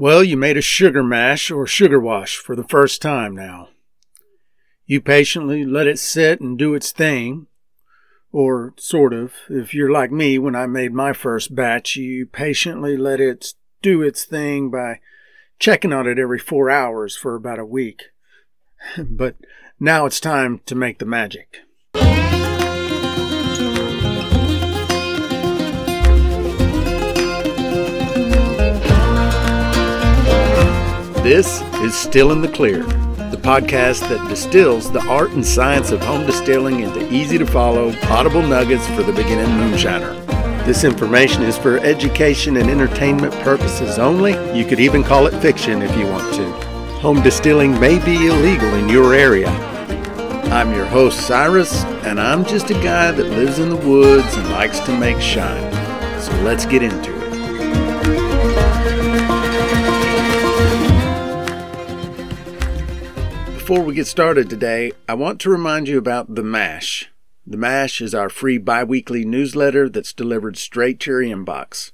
Well, you made a sugar mash or sugar wash for the first time now. You patiently let it sit and do its thing, or sort of. If you're like me, when I made my first batch, you patiently let it do its thing by checking on it every four hours for about a week. but now it's time to make the magic. This is Still in the Clear, the podcast that distills the art and science of home distilling into easy to follow, audible nuggets for the beginning moonshiner. This information is for education and entertainment purposes only. You could even call it fiction if you want to. Home distilling may be illegal in your area. I'm your host, Cyrus, and I'm just a guy that lives in the woods and likes to make shine. So let's get into it. Before we get started today, I want to remind you about The Mash. The Mash is our free bi weekly newsletter that's delivered straight to your inbox.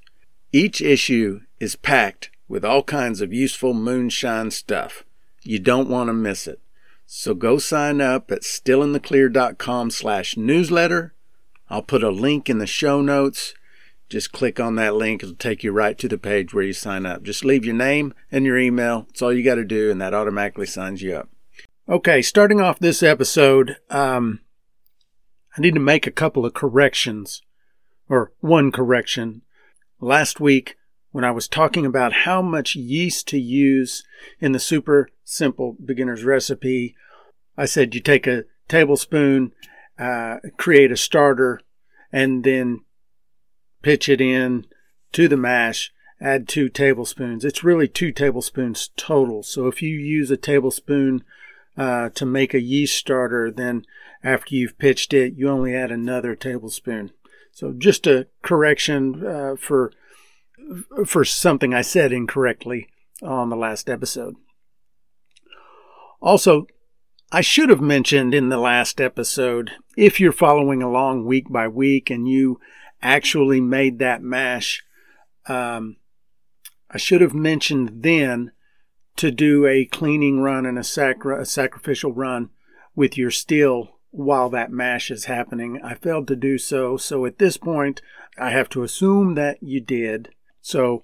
Each issue is packed with all kinds of useful moonshine stuff. You don't want to miss it. So go sign up at stillintheclear.com slash newsletter. I'll put a link in the show notes. Just click on that link. It'll take you right to the page where you sign up. Just leave your name and your email. That's all you got to do, and that automatically signs you up. Okay, starting off this episode, um, I need to make a couple of corrections, or one correction. Last week, when I was talking about how much yeast to use in the super simple beginner's recipe, I said you take a tablespoon, uh, create a starter, and then pitch it in to the mash, add two tablespoons. It's really two tablespoons total. So if you use a tablespoon uh, to make a yeast starter, then after you've pitched it, you only add another tablespoon. So just a correction uh, for for something I said incorrectly on the last episode. Also, I should have mentioned in the last episode if you're following along week by week and you actually made that mash, um, I should have mentioned then to do a cleaning run and a, sacri- a sacrificial run with your still while that mash is happening. I failed to do so, so at this point, I have to assume that you did. So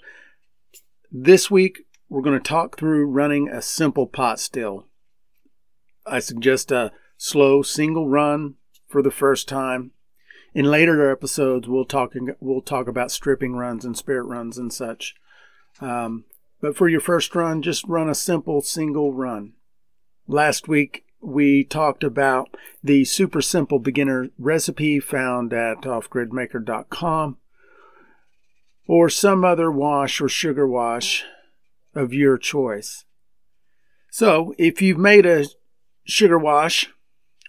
this week, we're going to talk through running a simple pot still. I suggest a slow single run for the first time. In later episodes, we'll talk we'll talk about stripping runs and spirit runs and such. Um, but for your first run, just run a simple single run. Last week, we talked about the super simple beginner recipe found at offgridmaker.com or some other wash or sugar wash of your choice. So, if you've made a sugar wash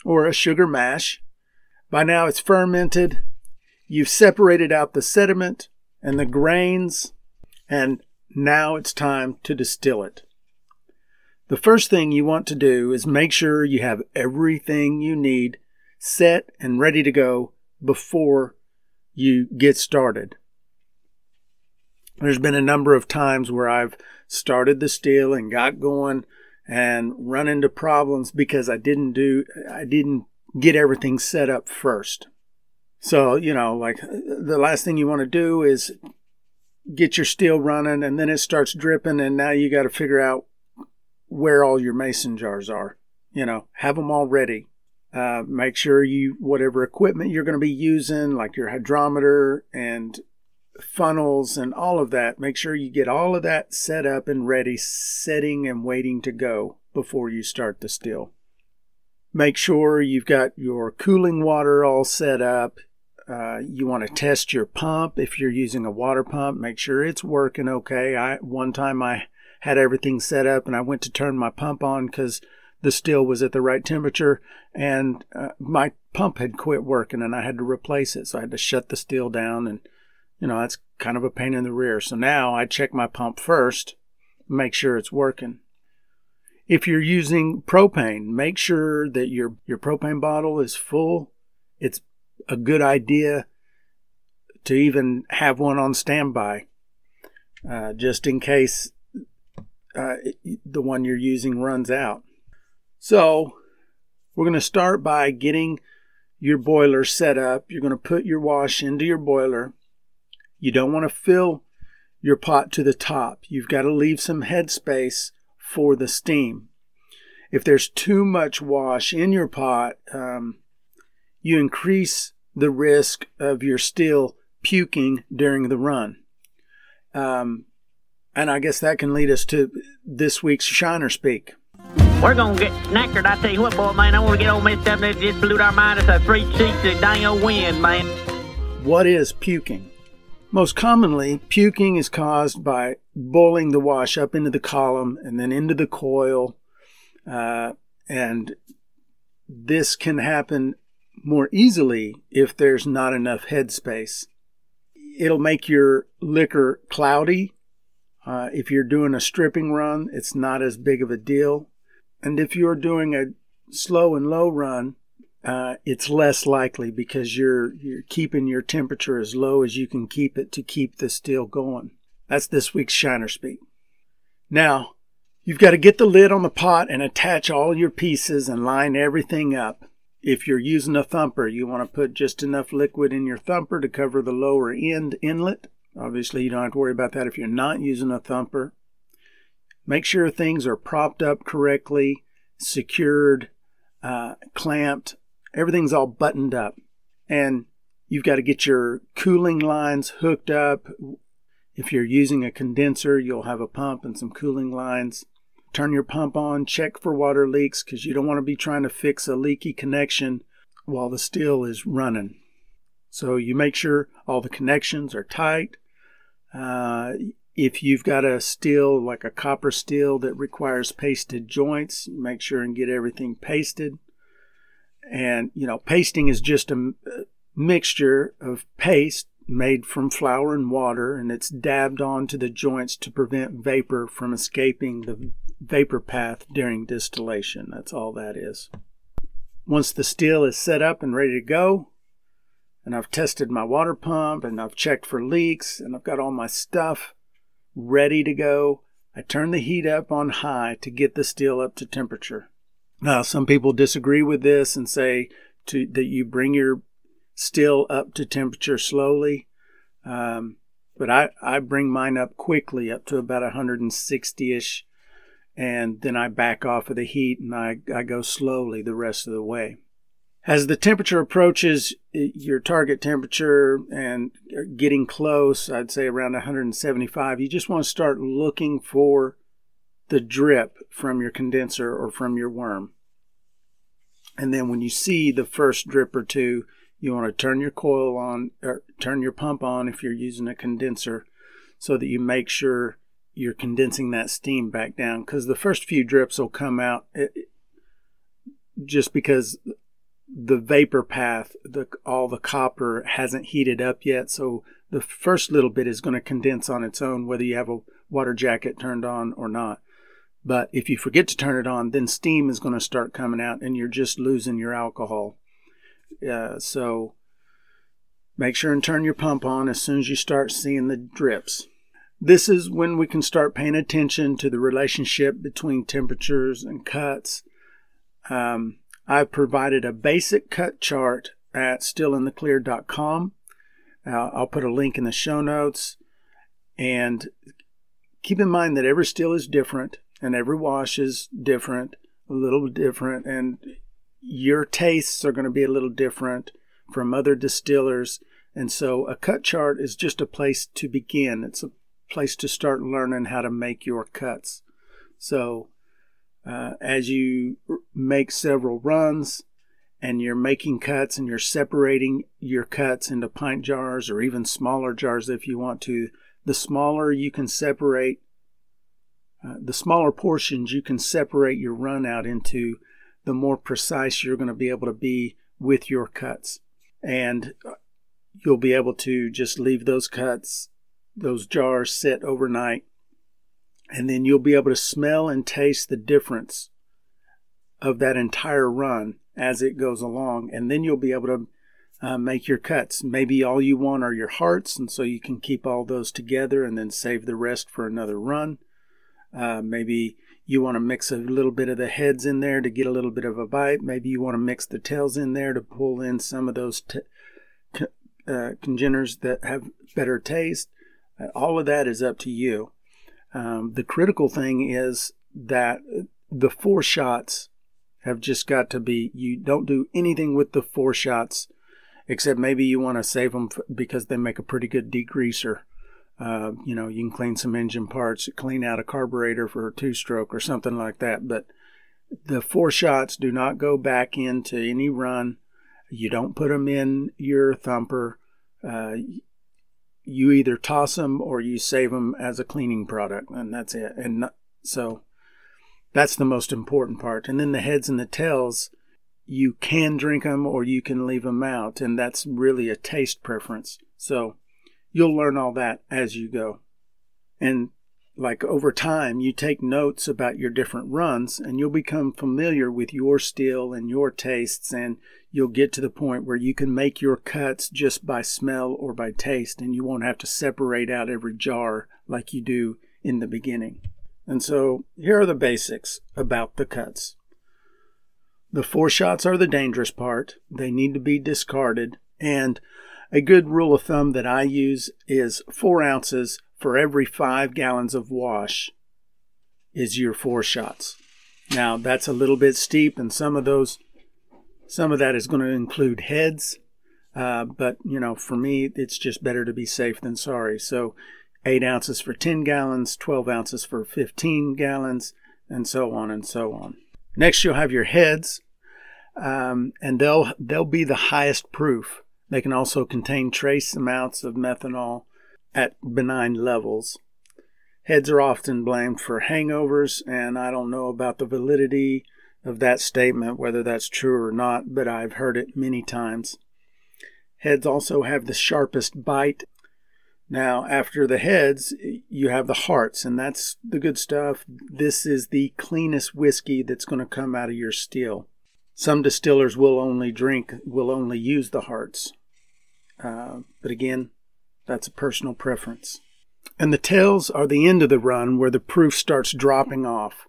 or a sugar mash, by now it's fermented, you've separated out the sediment and the grains, and now it's time to distill it. The first thing you want to do is make sure you have everything you need set and ready to go before you get started. There's been a number of times where I've started the still and got going and run into problems because I didn't do I didn't get everything set up first. So, you know, like the last thing you want to do is get your still running and then it starts dripping and now you got to figure out where all your mason jars are. You know have them all ready. Uh, make sure you whatever equipment you're going to be using like your hydrometer and funnels and all of that make sure you get all of that set up and ready setting and waiting to go before you start the still make sure you've got your cooling water all set up uh, you want to test your pump if you're using a water pump. Make sure it's working okay. I one time I had everything set up and I went to turn my pump on because the still was at the right temperature and uh, my pump had quit working and I had to replace it. So I had to shut the still down and you know that's kind of a pain in the rear. So now I check my pump first, make sure it's working. If you're using propane, make sure that your your propane bottle is full. It's a good idea to even have one on standby, uh, just in case uh, the one you're using runs out. So we're going to start by getting your boiler set up. You're going to put your wash into your boiler. You don't want to fill your pot to the top. You've got to leave some headspace for the steam. If there's too much wash in your pot, um, you increase the risk of your still puking during the run. Um, and I guess that can lead us to this week's Shiner Speak. We're gonna get knackered. I tell you what, boy, man, I want to get all messed up and just blew our mind. It's a three cheeks of dang old wind, man. What is puking? Most commonly, puking is caused by boiling the wash up into the column and then into the coil. Uh, and this can happen more easily if there's not enough headspace. It'll make your liquor cloudy. Uh, if you're doing a stripping run, it's not as big of a deal. And if you're doing a slow and low run, uh, it's less likely because you're you're keeping your temperature as low as you can keep it to keep the still going. That's this week's Shiner Speak. Now, you've got to get the lid on the pot and attach all your pieces and line everything up. If you're using a thumper, you want to put just enough liquid in your thumper to cover the lower end inlet. Obviously, you don't have to worry about that if you're not using a thumper. Make sure things are propped up correctly, secured, uh, clamped, everything's all buttoned up. And you've got to get your cooling lines hooked up. If you're using a condenser, you'll have a pump and some cooling lines. Turn your pump on, check for water leaks because you don't want to be trying to fix a leaky connection while the still is running. So you make sure all the connections are tight. Uh, if you've got a still like a copper still that requires pasted joints, make sure and get everything pasted. And, you know, pasting is just a mixture of paste made from flour and water, and it's dabbed onto the joints to prevent vapor from escaping the vapor path during distillation. That's all that is. Once the still is set up and ready to go, and I've tested my water pump and I've checked for leaks and I've got all my stuff ready to go, I turn the heat up on high to get the still up to temperature. Now, some people disagree with this and say to, that you bring your still up to temperature slowly. Um, but I, I bring mine up quickly up to about 160 ish, and then I back off of the heat and I, I go slowly the rest of the way. As the temperature approaches your target temperature and getting close, I'd say around 175, you just want to start looking for the drip from your condenser or from your worm. And then when you see the first drip or two, you want to turn your coil on or turn your pump on if you're using a condenser so that you make sure you're condensing that steam back down because the first few drips will come out it, eh, just because the vapor path the all the copper hasn't heated up yet so the first little bit is going to condense on its own whether you have a water jacket turned on or not but if you forget to turn it on, then steam is going to start coming out and you're just losing your alcohol. Uh, so make sure and turn your pump on as soon as you start seeing the drips. This is when we can start paying attention to the relationship between temperatures and cuts. Um, I've provided a basic cut chart at stillintheclear.com. Uh, I'll put a link in the show notes. And keep in mind that every still is different and every wash is different, a little different, and your tastes are going to be a little different from other distillers. And so a cut chart is just a place to begin. It's a place to start learning how to make your cuts. So uh, as you make several runs and you're making cuts and you're separating your cuts into pint jars or even smaller jars if you want to, the smaller you can separate uh, the smaller portions you can separate your run out into, the more precise you're going to be able to be with your cuts. And uh, you'll be able to just leave those cuts, those jars sit overnight, and then you'll be able to smell and taste the difference of that entire run as it goes along. And then you'll be able to uh, make your cuts. Maybe all you want are your hearts, and so you can keep all those together and then save the rest for another run. Uh, maybe you want to mix a little bit of the heads in there to get a little bit of a bite. Maybe you want to mix the tails in there to pull in some of those t- uh, congeners that have better taste. All of that is up to you. Um, the critical thing is that the foreshots have just got to be, you don't do anything with the foreshots except maybe you want to save them because they make a pretty good degreaser. Uh, you know, you can clean some engine parts, clean out a carburetor for a two stroke or something like that. But the foreshots do not go back into any run. You don't put them in your thumper. Uh, you either toss them or you save them as a cleaning product, and that's it. And not, so that's the most important part. And then the heads and the tails, you can drink them or you can leave them out, and that's really a taste preference. So you'll learn all that as you go. And like over time, you take notes about your different runs and you'll become familiar with your still and your tastes, and you'll get to the point where you can make your cuts just by smell or by taste, and you won't have to separate out every jar like you do in the beginning. And so here are the basics about the cuts. The foreshots are the dangerous part. They need to be discarded. And a good rule of thumb that I use is four ounces for every five gallons of wash is your foreshots. Now that's a little bit steep, and some of those, some of that is going to include heads. Uh, but you know, for me, it's just better to be safe than sorry. So, eight ounces for 10 gallons, 12 ounces for 15 gallons, and so on and so on. Next, you'll have your heads, um, and they'll they'll be the highest proof. They can also contain trace amounts of methanol at benign levels. Heads are often blamed for hangovers, and I don't know about the validity of that statement, whether that's true or not, but I've heard it many times. Heads also have the sharpest bite. Now, after the heads, you have the hearts, and that's the good stuff. This is the cleanest whiskey that's going to come out of your still. Some distillers will only drink, will only use the hearts. Uh, but again, that's a personal preference. And the tails are the end of the run where the proof starts dropping off.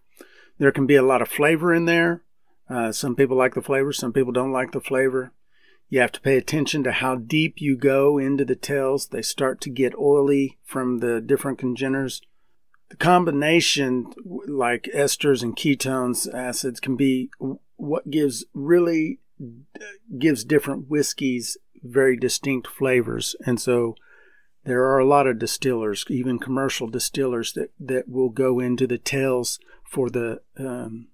There can be a lot of flavor in there. Uh, some people like the flavor, some people don't like the flavor. You have to pay attention to how deep you go into the tails. They start to get oily from the different congeners. The combination, like esters and ketones, acids, can be what gives really gives different whiskeys very distinct flavors. And so there are a lot of distillers, even commercial distillers, that, that will go into the tails for the um,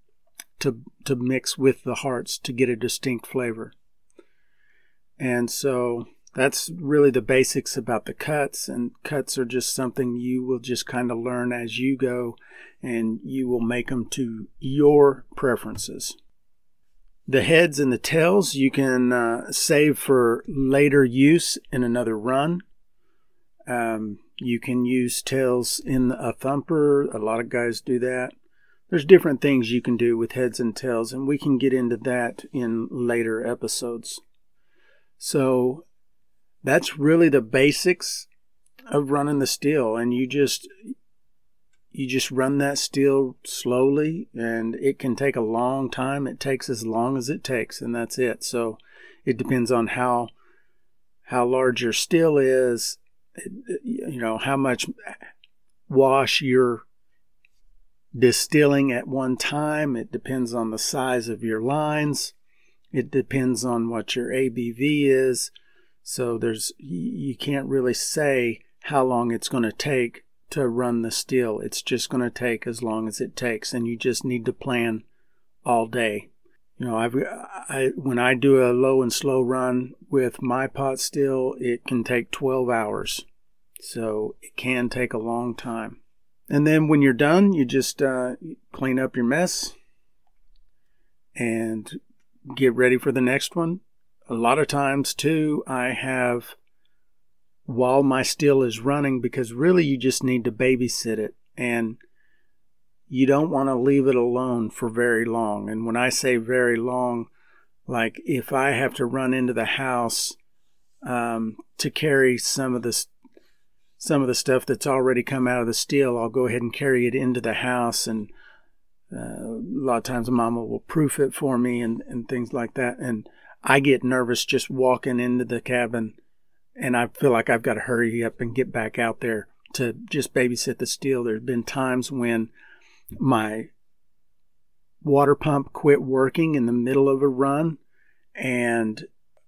to to mix with the hearts to get a distinct flavor. And so that's really the basics about the cuts and cuts are just something you will just kind of learn as you go and you will make them to your preferences. The heads and the tails you can uh, save for later use in another run. Um, you can use tails in a thumper. A lot of guys do that. There's different things you can do with heads and tails, and we can get into that in later episodes. So that's really the basics of running the still, and you just you just run that still slowly and it can take a long time it takes as long as it takes and that's it so it depends on how how large your still is you know how much wash you're distilling at one time it depends on the size of your lines it depends on what your abv is so there's you can't really say how long it's going to take to run the still. It's just going to take as long as it takes, and you just need to plan all day. You know, I've, I when I do a low and slow run with my pot still, it can take 12 hours, so it can take a long time. And then when you're done, you just uh, clean up your mess and get ready for the next one. A lot of times, too, I have while my still is running because really you just need to babysit it and you don't want to leave it alone for very long. And when I say very long, like if I have to run into the house um, to carry some of the some of the stuff that's already come out of the still, I'll go ahead and carry it into the house. And uh, a lot of times, Mama will proof it for me and, and things like that. And I get nervous just walking into the cabin, and I feel like I've got to hurry up and get back out there to just babysit the still. There's been times when my water pump quit working in the middle of a run and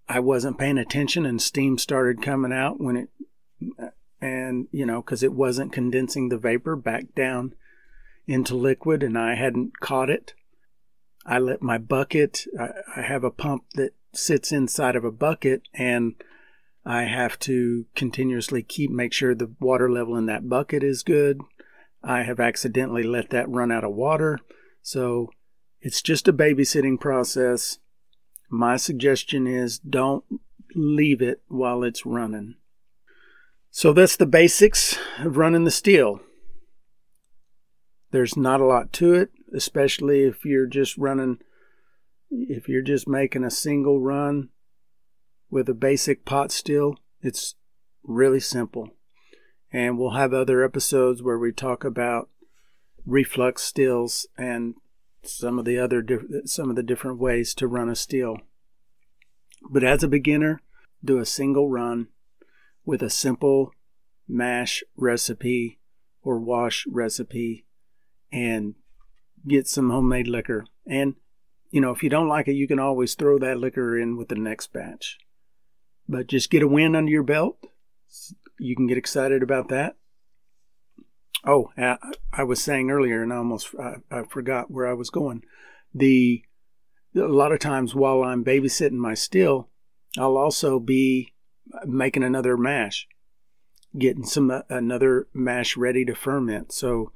I wasn't paying attention and steam started coming out when it and you know because it wasn't condensing the vapor back down into liquid and I hadn't caught it. I let my bucket I, I have a pump that sits inside of a bucket and I have to continuously keep make sure the water level in that bucket is good. I have accidentally let that run out of water. So it's just a babysitting process. My suggestion is don't leave it while it's running. So that's the basics of running the still. There's not a lot to it, especially if you're just running, if you're just making a single run with a basic pot still. It's really simple. And we'll have other episodes where we talk about reflux stills and some of the other some of the different ways to run a still. But as a beginner, do a single run with a simple mash recipe or wash recipe and get some homemade liquor. And you know, if you don't like it, you can always throw that liquor in with the next batch. But just get a win under your belt. You can get excited about that. Oh, I was saying earlier, and I almost I, I forgot where I was going. The a lot of times while I'm babysitting my still, I'll also be making another mash, getting some uh, another mash ready to ferment. So,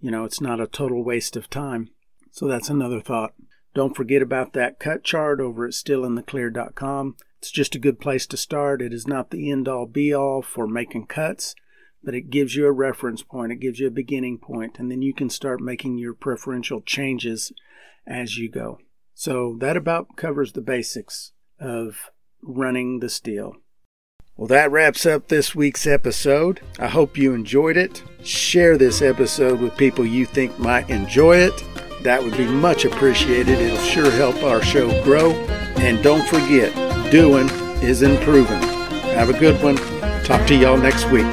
you know, it's not a total waste of time. So that's another thought. Don't forget about that cut chart over at stillintheclear.com. It's just a good place to start. It is not the end all be all for making cuts but it gives you a reference point, it gives you a beginning point, and then you can start making your preferential changes as you go. So that about covers the basics of running the still. Well, that wraps up this week's episode. I hope you enjoyed it. Share this episode with people you think might enjoy it. That would be much appreciated. It'll sure help our show grow. And don't forget, doing is improving. Have a good one. Talk to y'all next week.